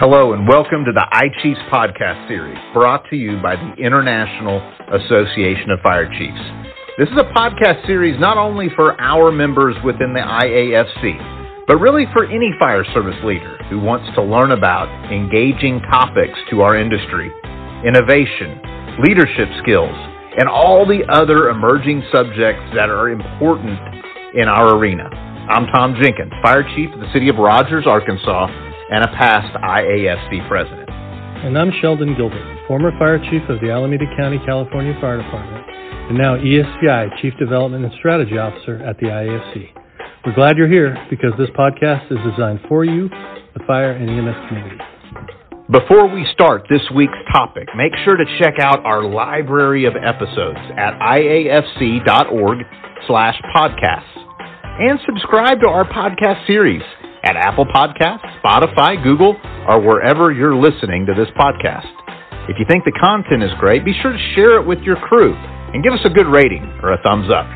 Hello and welcome to the iChiefs podcast series brought to you by the International Association of Fire Chiefs. This is a podcast series not only for our members within the IAFC, but really for any fire service leader who wants to learn about engaging topics to our industry, innovation, leadership skills, and all the other emerging subjects that are important in our arena. I'm Tom Jenkins, Fire Chief of the City of Rogers, Arkansas, and a past IAFC president. And I'm Sheldon Gilbert, former fire chief of the Alameda County, California Fire Department, and now ESCI Chief Development and Strategy Officer at the IAFC. We're glad you're here because this podcast is designed for you, the fire and EMS community. Before we start this week's topic, make sure to check out our library of episodes at iafc.org slash podcasts and subscribe to our podcast series at Apple Podcasts, Spotify, Google, or wherever you're listening to this podcast. If you think the content is great, be sure to share it with your crew and give us a good rating or a thumbs up.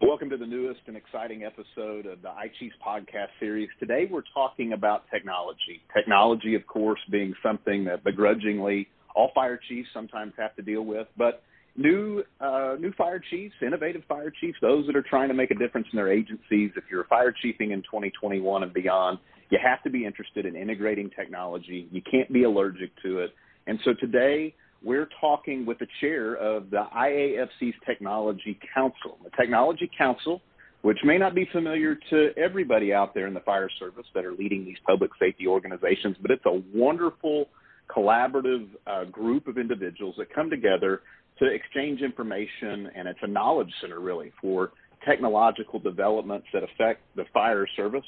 Welcome to the newest and exciting episode of the iChiefs podcast series. Today we're talking about technology. Technology, of course, being something that begrudgingly all fire chiefs sometimes have to deal with, but new uh, new fire chiefs, innovative fire chiefs, those that are trying to make a difference in their agencies. If you're fire chiefing in 2021 and beyond, you have to be interested in integrating technology. You can't be allergic to it. And so today we're talking with the chair of the IAFC's Technology Council. The Technology Council, which may not be familiar to everybody out there in the fire service that are leading these public safety organizations, but it's a wonderful collaborative uh, group of individuals that come together to exchange information, and it's a knowledge center really for technological developments that affect the fire service.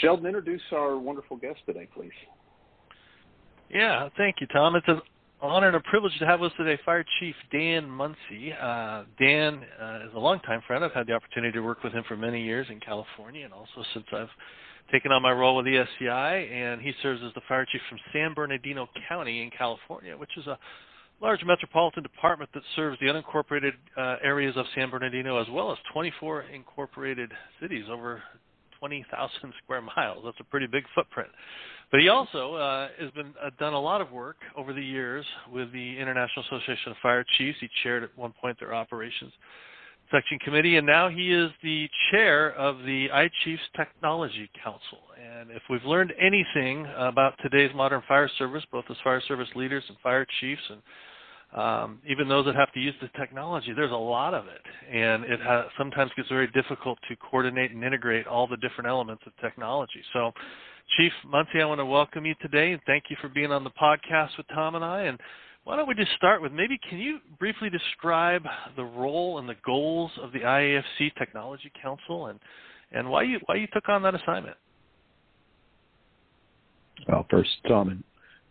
Sheldon, introduce our wonderful guest today, please. Yeah, thank you, Tom. It's an honor and a privilege to have with us today Fire Chief Dan Munsey. Uh, Dan uh, is a longtime friend. I've had the opportunity to work with him for many years in California and also since I've taken on my role with ESCI, and he serves as the Fire Chief from San Bernardino County in California, which is a large metropolitan department that serves the unincorporated uh, areas of San Bernardino as well as 24 incorporated cities over 20,000 square miles. That's a pretty big footprint. But he also uh, has been uh, done a lot of work over the years with the International Association of Fire Chiefs. He chaired at one point their operations section committee, and now he is the chair of the iChiefs Technology Council. And if we've learned anything about today's modern fire service, both as fire service leaders and fire chiefs and um, even those that have to use the technology, there's a lot of it, and it ha- sometimes gets very difficult to coordinate and integrate all the different elements of technology. So, Chief Munsey, I want to welcome you today and thank you for being on the podcast with Tom and I. And why don't we just start with maybe can you briefly describe the role and the goals of the IAFC Technology Council and and why you why you took on that assignment? Well, first, Tom and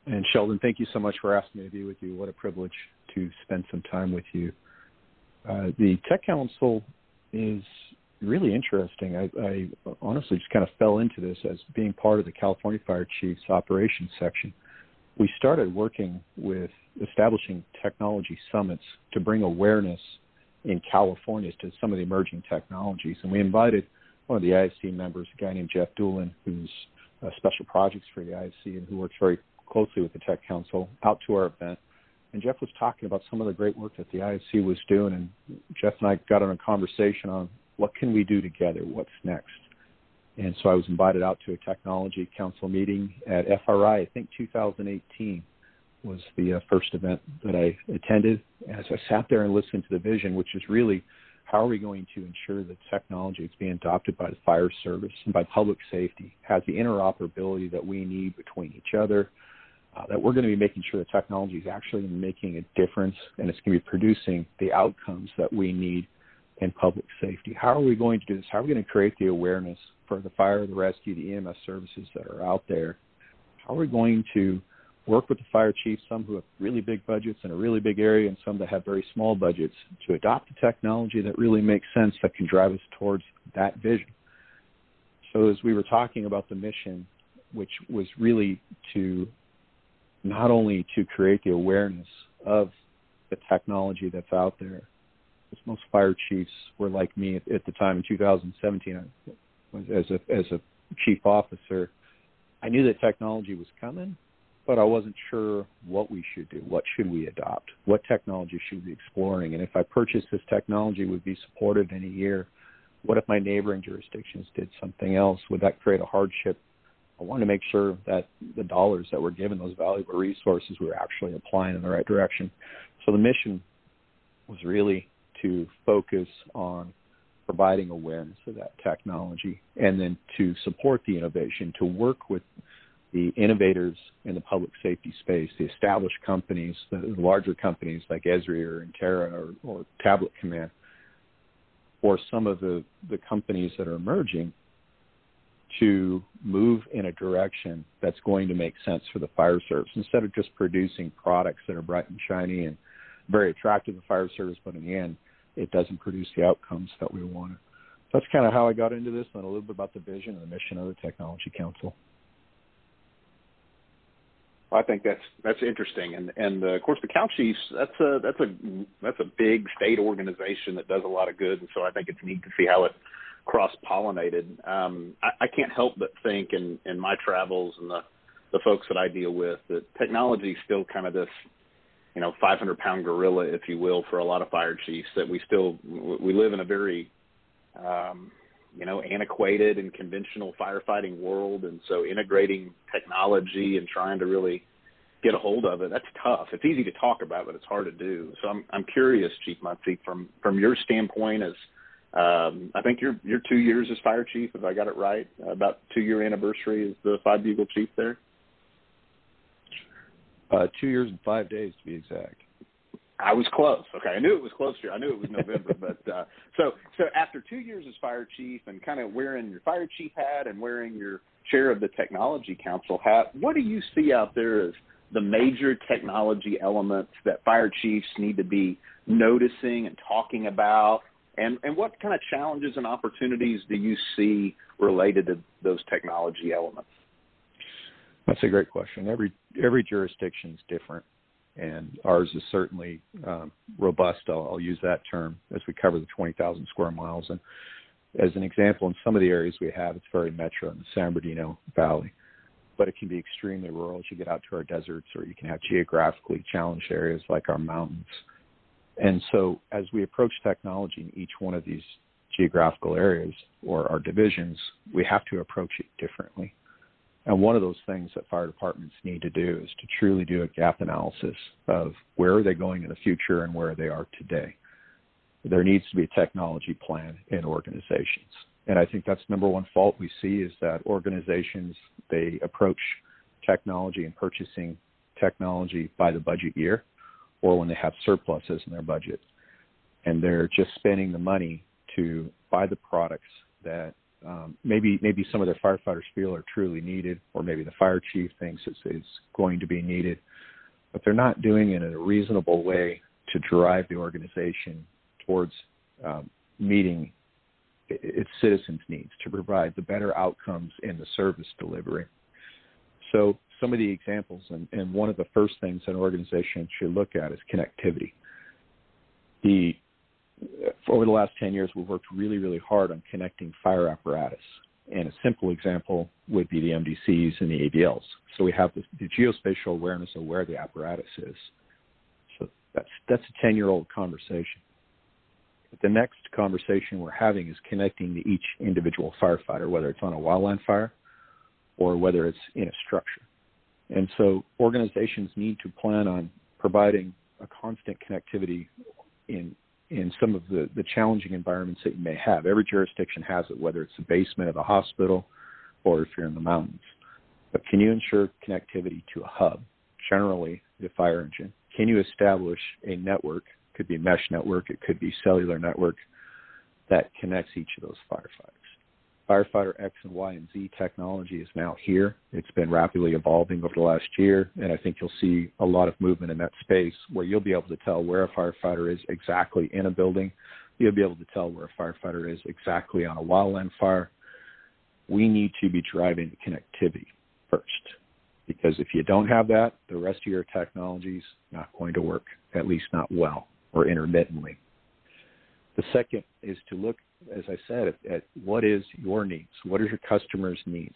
and Sheldon, thank you so much for asking me to be with you. What a privilege to spend some time with you. Uh, the Tech Council is really interesting. I, I, honestly just kind of fell into this as being part of the California Fire Chiefs operations section. We started working with establishing technology summits to bring awareness in California to some of the emerging technologies. And we invited one of the IFC members, a guy named Jeff Dulin, who's uh, special projects for the IFC and who works very closely with the Tech Council out to our event. And Jeff was talking about some of the great work that the IFC was doing. And Jeff and I got on a conversation on what can we do together? What's next? And so I was invited out to a technology council meeting at FRI, I think 2018 was the uh, first event that I attended. As I sat there and listened to the vision, which is really how are we going to ensure that technology is being adopted by the fire service and by public safety has the interoperability that we need between each other, uh, that we're going to be making sure that technology is actually making a difference and it's going to be producing the outcomes that we need in public safety. How are we going to do this? How are we going to create the awareness for the fire, the rescue, the EMS services that are out there? How are we going to work with the fire chiefs, some who have really big budgets in a really big area and some that have very small budgets, to adopt a technology that really makes sense that can drive us towards that vision. So as we were talking about the mission, which was really to not only to create the awareness of the technology that's out there, because most fire chiefs were like me at, at the time in 2017. as a as a chief officer, I knew that technology was coming, but I wasn't sure what we should do. What should we adopt? What technology should we be exploring? And if I purchased this technology, would be supported in a year? What if my neighboring jurisdictions did something else? Would that create a hardship? I wanted to make sure that the dollars that were given, those valuable resources, were actually applying in the right direction. So the mission was really to focus on providing awareness of that technology and then to support the innovation, to work with the innovators in the public safety space, the established companies, the larger companies like Esri or Intterra or, or Tablet Command, or some of the, the companies that are emerging to move in a direction that's going to make sense for the fire service instead of just producing products that are bright and shiny and very attractive to fire service, but in the end, it doesn't produce the outcomes that we wanted. That's kind of how I got into this and a little bit about the vision and the mission of the Technology Council. I think that's that's interesting, and and uh, of course the Cal Chiefs that's a that's a that's a big state organization that does a lot of good, and so I think it's neat to see how it cross pollinated. Um, I, I can't help but think in in my travels and the the folks that I deal with that technology is still kind of this you know 500 pound gorilla, if you will, for a lot of fire chiefs. That we still we live in a very um, you know, antiquated and conventional firefighting world. And so integrating technology and trying to really get a hold of it, that's tough. It's easy to talk about, but it's hard to do. So I'm, I'm curious, Chief Munsey, from, from your standpoint as, um, I think you're, you're two years as fire chief, if I got it right, about two year anniversary as the five bugle chief there. Uh, two years and five days to be exact. I was close. Okay, I knew it was close to. I knew it was November, but uh, so so after two years as fire chief and kind of wearing your fire chief hat and wearing your chair of the technology council hat, what do you see out there as the major technology elements that fire chiefs need to be noticing and talking about? And and what kind of challenges and opportunities do you see related to those technology elements? That's a great question. Every every jurisdiction is different and ours is certainly um, robust. I'll, I'll, use that term as we cover the 20,000 square miles. And as an example, in some of the areas we have, it's very metro in the San Bernardino Valley, but it can be extremely rural as you get out to our deserts, or you can have geographically challenged areas like our mountains. And so, as we approach technology in each one of these geographical areas or our divisions, we have to approach it differently. And one of those things that fire departments need to do is to truly do a gap analysis of where are they going in the future and where they are today. There needs to be a technology plan in organizations. And I think that's number one fault we see is that organizations, they approach technology and purchasing technology by the budget year or when they have surpluses in their budget. And they're just spending the money to buy the products that um, maybe maybe some of their firefighters feel are truly needed, or maybe the fire chief thinks it's, it's going to be needed, but they're not doing it in a reasonable way to drive the organization towards um, meeting its citizens' needs to provide the better outcomes in the service delivery. So some of the examples, and, and one of the first things an organization should look at is connectivity. The over the last 10 years, we've worked really, really hard on connecting fire apparatus. And a simple example would be the MDCs and the AVLs. So we have the, the geospatial awareness of where the apparatus is. So that's, that's a 10 year old conversation. But the next conversation we're having is connecting to each individual firefighter, whether it's on a wildland fire or whether it's in a structure. And so organizations need to plan on providing a constant connectivity in in some of the, the challenging environments that you may have. Every jurisdiction has it, whether it's the basement of the hospital or if you're in the mountains. But can you ensure connectivity to a hub, generally the fire engine? Can you establish a network? Could be a mesh network, it could be cellular network that connects each of those firefighters. Firefighter X and Y and Z technology is now here. It's been rapidly evolving over the last year, and I think you'll see a lot of movement in that space where you'll be able to tell where a firefighter is exactly in a building. You'll be able to tell where a firefighter is exactly on a wildland fire. We need to be driving connectivity first, because if you don't have that, the rest of your technology is not going to work, at least not well or intermittently. The second is to look as I said, at, at what is your needs? What are your customers' needs?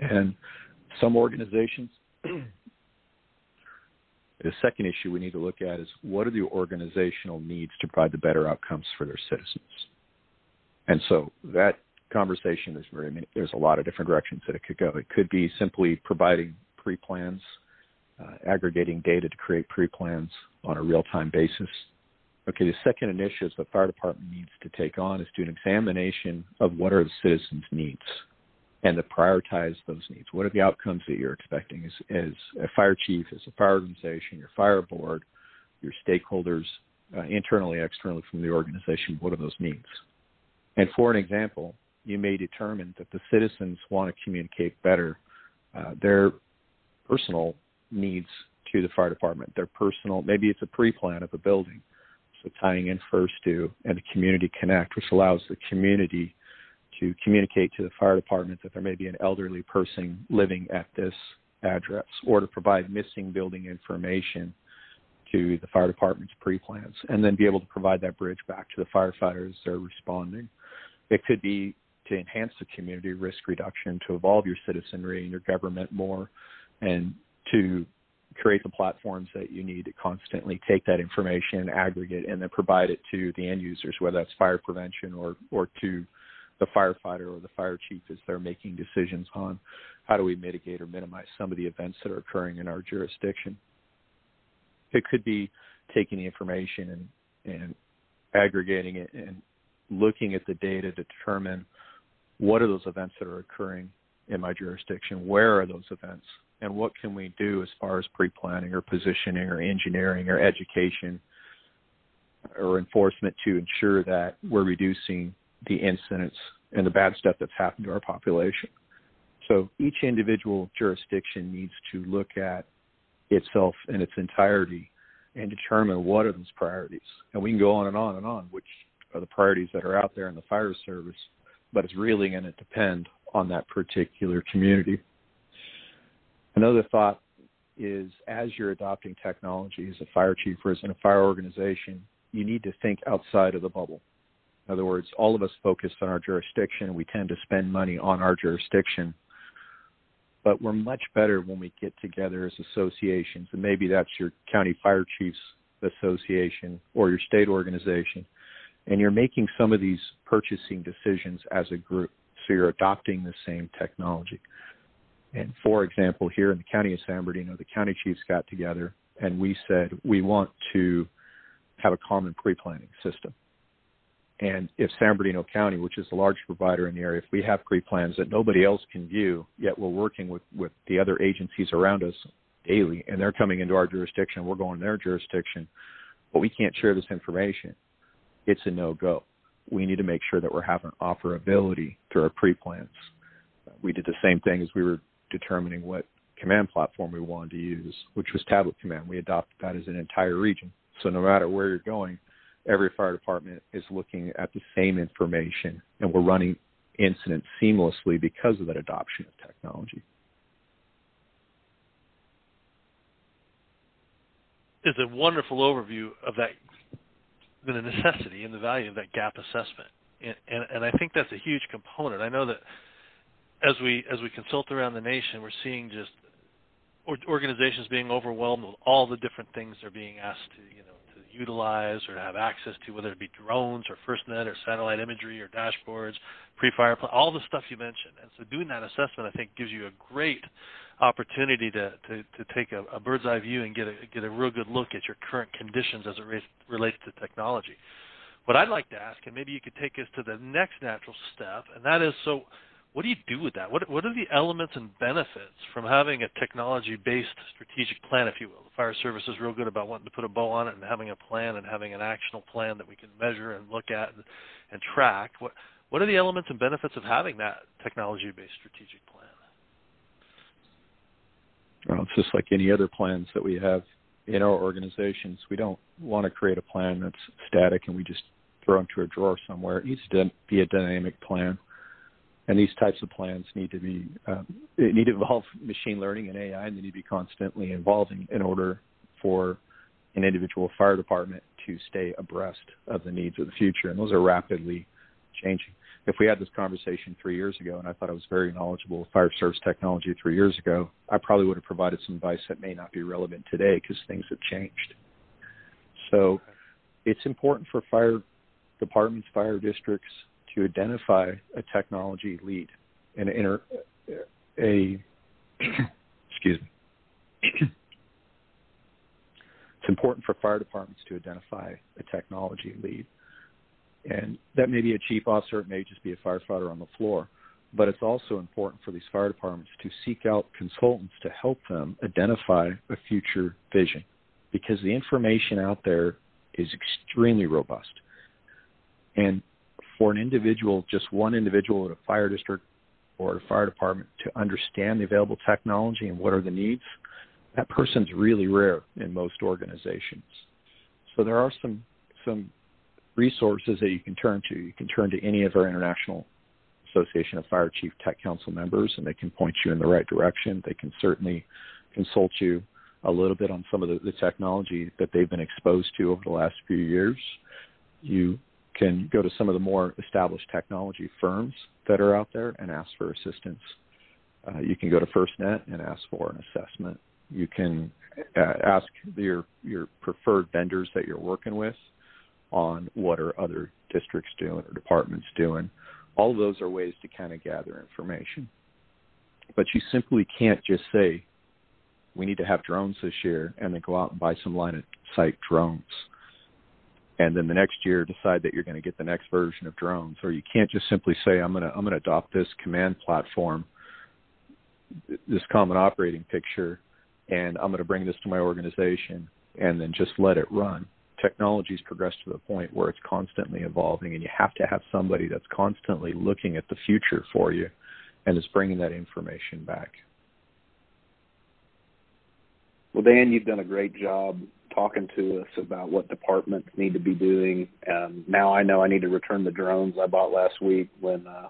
And some organizations, the second issue we need to look at is what are the organizational needs to provide the better outcomes for their citizens? And so that conversation is very there's a lot of different directions that it could go. It could be simply providing pre-plans, uh, aggregating data to create pre-plans on a real-time basis. Okay, the second initiative the fire department needs to take on is do an examination of what are the citizens' needs and to prioritize those needs. What are the outcomes that you're expecting as, as a fire chief, as a fire organization, your fire board, your stakeholders, uh, internally, externally from the organization, what are those needs? And for an example, you may determine that the citizens want to communicate better uh, their personal needs to the fire department, their personal, maybe it's a pre-plan of a building. So tying in First Due and the community connect, which allows the community to communicate to the fire department that there may be an elderly person living at this address or to provide missing building information to the fire department's pre-plans and then be able to provide that bridge back to the firefighters that are responding. It could be to enhance the community risk reduction, to evolve your citizenry and your government more, and to create the platforms that you need to constantly take that information, aggregate, and then provide it to the end users, whether that's fire prevention or, or to the firefighter or the fire chief as they're making decisions on how do we mitigate or minimize some of the events that are occurring in our jurisdiction. It could be taking the information and, and aggregating it and looking at the data to determine what are those events that are occurring in my jurisdiction? Where are those events? And what can we do as far as pre planning or positioning or engineering or education or enforcement to ensure that we're reducing the incidents and the bad stuff that's happened to our population? So each individual jurisdiction needs to look at itself in its entirety and determine what are those priorities. And we can go on and on and on, which are the priorities that are out there in the fire service but it's really going to depend on that particular community. Another thought is as you're adopting technology as a fire chief or as in a fire organization, you need to think outside of the bubble. In other words, all of us focus on our jurisdiction. We tend to spend money on our jurisdiction. But we're much better when we get together as associations, and maybe that's your county fire chiefs association or your state organization, and you're making some of these purchasing decisions as a group. So you're adopting the same technology. And for example, here in the county of San Bernardino, the county chiefs got together and we said we want to have a common pre-planning system. And if San Bernardino County, which is the largest provider in the area, if we have pre-plans that nobody else can view, yet we're working with, with the other agencies around us daily, and they're coming into our jurisdiction, we're going to their jurisdiction, but we can't share this information it's a no-go. We need to make sure that we're having operability through our pre-plans. We did the same thing as we were determining what command platform we wanted to use, which was Tablet Command. We adopted that as an entire region. So no matter where you're going, every fire department is looking at the same information, and we're running incidents seamlessly because of that adoption of technology. Is a wonderful overview of that the necessity and the value of that gap assessment. And, and, and I think that's a huge component. I know that as we as we consult around the nation, we're seeing just organizations being overwhelmed with all the different things they're being asked to you know to utilize or to have access to, whether it be drones or FirstNet or satellite imagery or dashboards, pre-fire, all the stuff you mentioned. And so doing that assessment, I think, gives you a great opportunity to, to, to take a, a, bird's eye view and get a, get a real good look at your current conditions as it relates to technology. What I'd like to ask, and maybe you could take us to the next natural step, and that is so what do you do with that? What, what are the elements and benefits from having a technology-based strategic plan, if you will? The fire service is real good about wanting to put a bow on it and having a plan and having an actionable plan that we can measure and look at and, and track. What, what are the elements and benefits of having that technology-based strategic plan? Well, it's just like any other plans that we have in our organizations. We don't want to create a plan that's static and we just throw into a drawer somewhere. It needs to be a dynamic plan. And these types of plans need to be um, need to involve machine learning and AI, and they need to be constantly evolving in order for an individual fire department to stay abreast of the needs of the future, and those are rapidly changing. If we had this conversation three years ago, and I thought I was very knowledgeable of fire service technology three years ago, I probably would have provided some advice that may not be relevant today because things have changed. So, it's important for fire departments, fire districts to identify a technology lead and inter, a excuse me. it's important for fire departments to identify a technology lead. And that may be a chief officer, it may just be a firefighter on the floor. But it's also important for these fire departments to seek out consultants to help them identify a future vision because the information out there is extremely robust. And for an individual, just one individual at a fire district or a fire department to understand the available technology and what are the needs, that person's really rare in most organizations. So there are some some resources that you can turn to. You can turn to any of our international Association of Fire Chief Tech Council members, and they can point you in the right direction. They can certainly consult you a little bit on some of the, the technology that they've been exposed to over the last few years. You can go to some of the more established technology firms that are out there and ask for assistance. Uh, you can go to FirstNet and ask for an assessment. You can uh, ask your your preferred vendors that you're working with on what are other districts doing or departments doing. All of those are ways to kind of gather information. But you simply can't just say, we need to have drones this year and then go out and buy some line of sight drones and then the next year decide that you're going to get the next version of drones or you can't just simply say i'm going to i'm going to adopt this command platform this common operating picture and i'm going to bring this to my organization and then just let it run technology's progressed to the point where it's constantly evolving and you have to have somebody that's constantly looking at the future for you and is bringing that information back well dan you've done a great job talking to us about what departments need to be doing. Um, now I know I need to return the drones I bought last week when uh,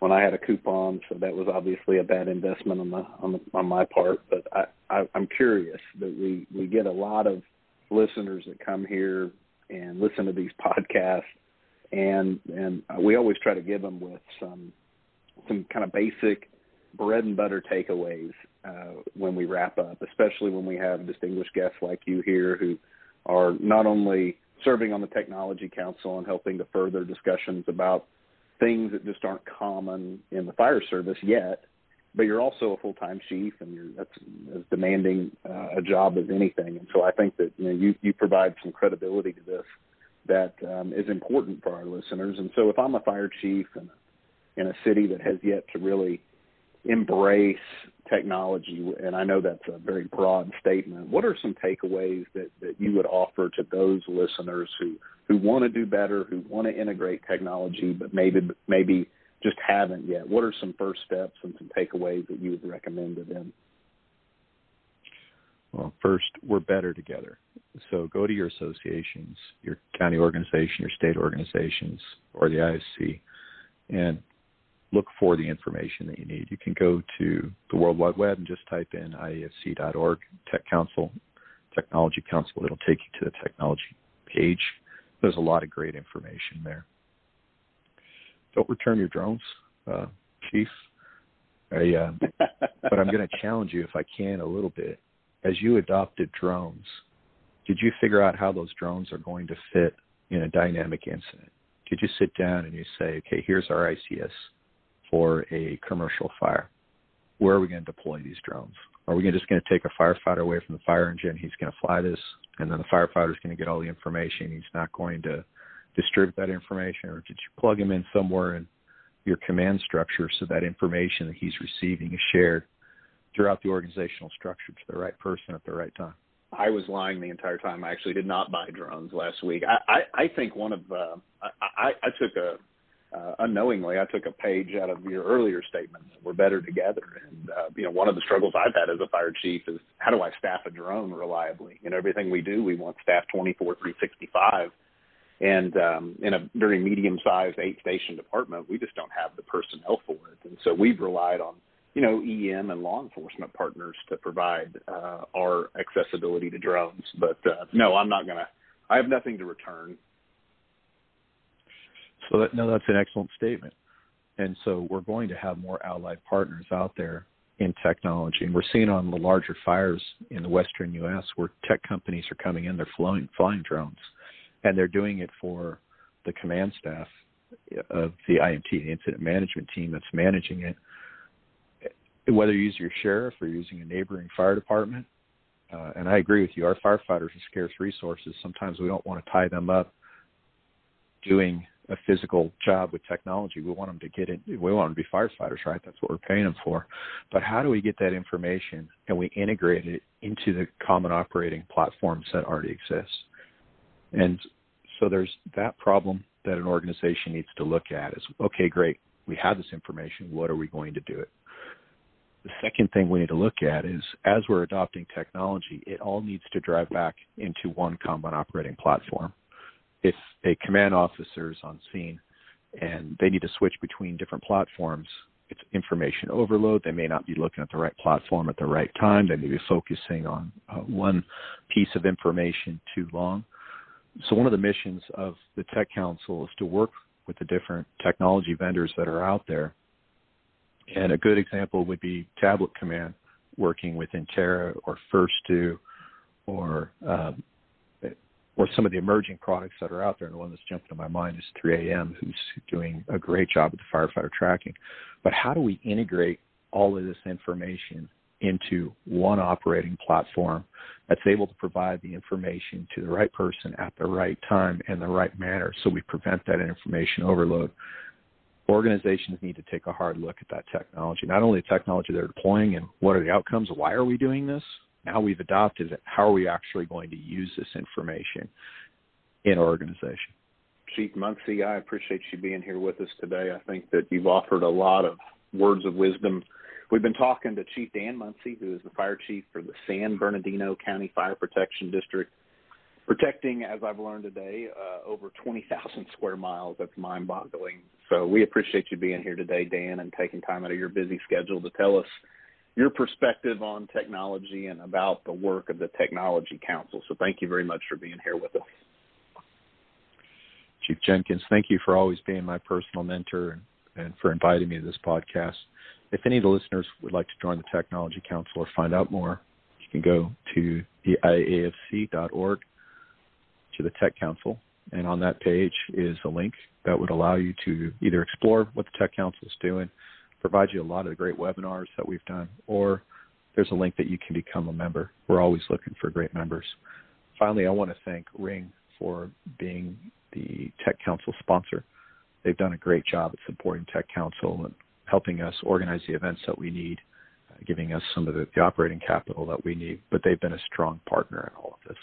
when I had a coupon, so that was obviously a bad investment on the on the on my part. But I, I I'm curious that we we get a lot of listeners that come here and listen to these podcasts, and and we always try to give them with some some kind of basic bread and butter takeaways uh, when we wrap up, especially when we have distinguished guests like you here who are not only serving on the Technology Council and helping to further discussions about things that just aren't common in the fire service yet, but you're also a full-time chief and you're that's as demanding uh, a job as anything. And so I think that you know you you provide some credibility to this that um, is important for our listeners. And so if I'm a fire chief in a, in a city that has yet to really embrace technology, and I know that's a very broad statement. What are some takeaways that, that you would offer to those listeners who, who want to do better, who want to integrate technology, but maybe maybe just haven't yet? What are some first steps and some takeaways that you would recommend to them? Well, first, we're better together. So go to your associations, your county organization, your state organizations, or the ISC, and look for the information that you need. You can go to the World Wide Web and just type in IAFC.org, Tech Council, Technology Council. It'll take you to the technology page. There's a lot of great information there. Don't return your drones, uh, Chief. I, uh, but I'm going to challenge you, if I can, a little bit. As you adopted drones, did you figure out how those drones are going to fit in a dynamic incident? Did you sit down and you say, okay, here's our ICS for a commercial fire. Where are we going to deploy these drones? Are we just going to take a firefighter away from the fire engine? He's going to fly this, and then the firefighter is going to get all the information. He's not going to distribute that information, or did you plug him in somewhere in your command structure so that information that he's receiving is shared throughout the organizational structure to the right person at the right time? I was lying the entire time. I actually did not buy drones last week. I I, I think one of uh, I, I took a uh, unknowingly, I took a page out of your earlier statement. We're better together. And, uh, you know, one of the struggles I've had as a fire chief is how do I staff a drone reliably? In everything we do, we want staff 24, 365. And um, in a very medium-sized eight-station department, we just don't have the personnel for it. And so we've relied on, you know, EM and law enforcement partners to provide uh, our accessibility to drones. But uh, no, I'm not going to I have nothing to return. So that, no, that's an excellent statement. And so we're going to have more allied partners out there in technology. And we're seeing on the larger fires in the western U.S. where tech companies are coming in, they're flying, flying drones, and they're doing it for the command staff of the IMT, the incident management team that's managing it. Whether you use your sheriff or using a neighboring fire department, uh, and I agree with you, our firefighters are scarce resources. Sometimes we don't want to tie them up doing a physical job with technology. We want them to get it. We want them to be firefighters, right? That's what we're paying them for. But how do we get that information and we integrate it into the common operating platforms that already exist? And so there's that problem that an organization needs to look at is okay, great. We have this information. What are we going to do it? The second thing we need to look at is as we're adopting technology, it all needs to drive back into one common operating platform if a command officer is on scene and they need to switch between different platforms, it's information overload. They may not be looking at the right platform at the right time. They may be focusing on uh, one piece of information too long. So, one of the missions of the Tech Council is to work with the different technology vendors that are out there. And a good example would be Tablet Command working with Intterra or First Due or um, or some of the emerging products that are out there. And the one that's jumping to my mind is 3AM, who's doing a great job with the firefighter tracking. But how do we integrate all of this information into one operating platform that's able to provide the information to the right person at the right time and the right manner so we prevent that information overload? Organizations need to take a hard look at that technology, not only the technology they're deploying and what are the outcomes, why are we doing this, now we've adopted it, how are we actually going to use this information in our organization? Chief Munsey, I appreciate you being here with us today. I think that you've offered a lot of words of wisdom. We've been talking to Chief Dan Munsey, who is the fire chief for the San Bernardino County Fire Protection District, protecting, as I've learned today, uh, over 20,000 square miles. That's mind boggling. So we appreciate you being here today, Dan, and taking time out of your busy schedule to tell us your perspective on technology and about the work of the Technology Council. So thank you very much for being here with us. Chief Jenkins, thank you for always being my personal mentor and for inviting me to this podcast. If any of the listeners would like to join the Technology Council or find out more, you can go to the IAFC.org to the Tech Council, and on that page is a link that would allow you to either explore what the Tech Council is doing provide you a lot of the great webinars that we've done, or there's a link that you can become a member. We're always looking for great members. Finally, I want to thank Ring for being the Tech Council sponsor. They've done a great job at supporting Tech Council and helping us organize the events that we need, uh, giving us some of the, the operating capital that we need. But they've been a strong partner in all of this.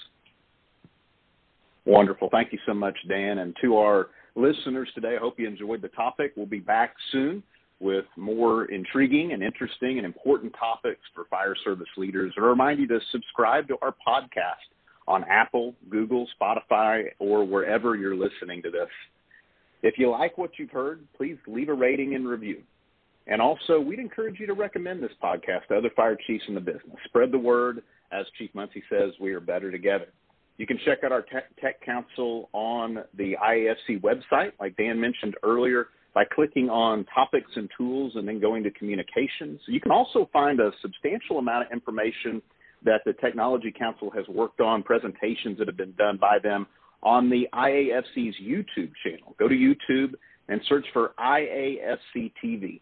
Wonderful. Thank you so much, Dan. And to our listeners today, I hope you enjoyed the topic. We'll be back soon with more intriguing and interesting and important topics for fire service leaders. I remind you to subscribe to our podcast on Apple, Google, Spotify, or wherever you're listening to this. If you like what you've heard, please leave a rating and review. And also, we'd encourage you to recommend this podcast to other fire chiefs in the business. Spread the word. As Chief Munsey says, we are better together. You can check out our tech, tech Council on the IAFC website, like Dan mentioned earlier by clicking on topics and tools and then going to communications. You can also find a substantial amount of information that the Technology Council has worked on, presentations that have been done by them on the IAFC's YouTube channel. Go to YouTube and search for IAFC TV.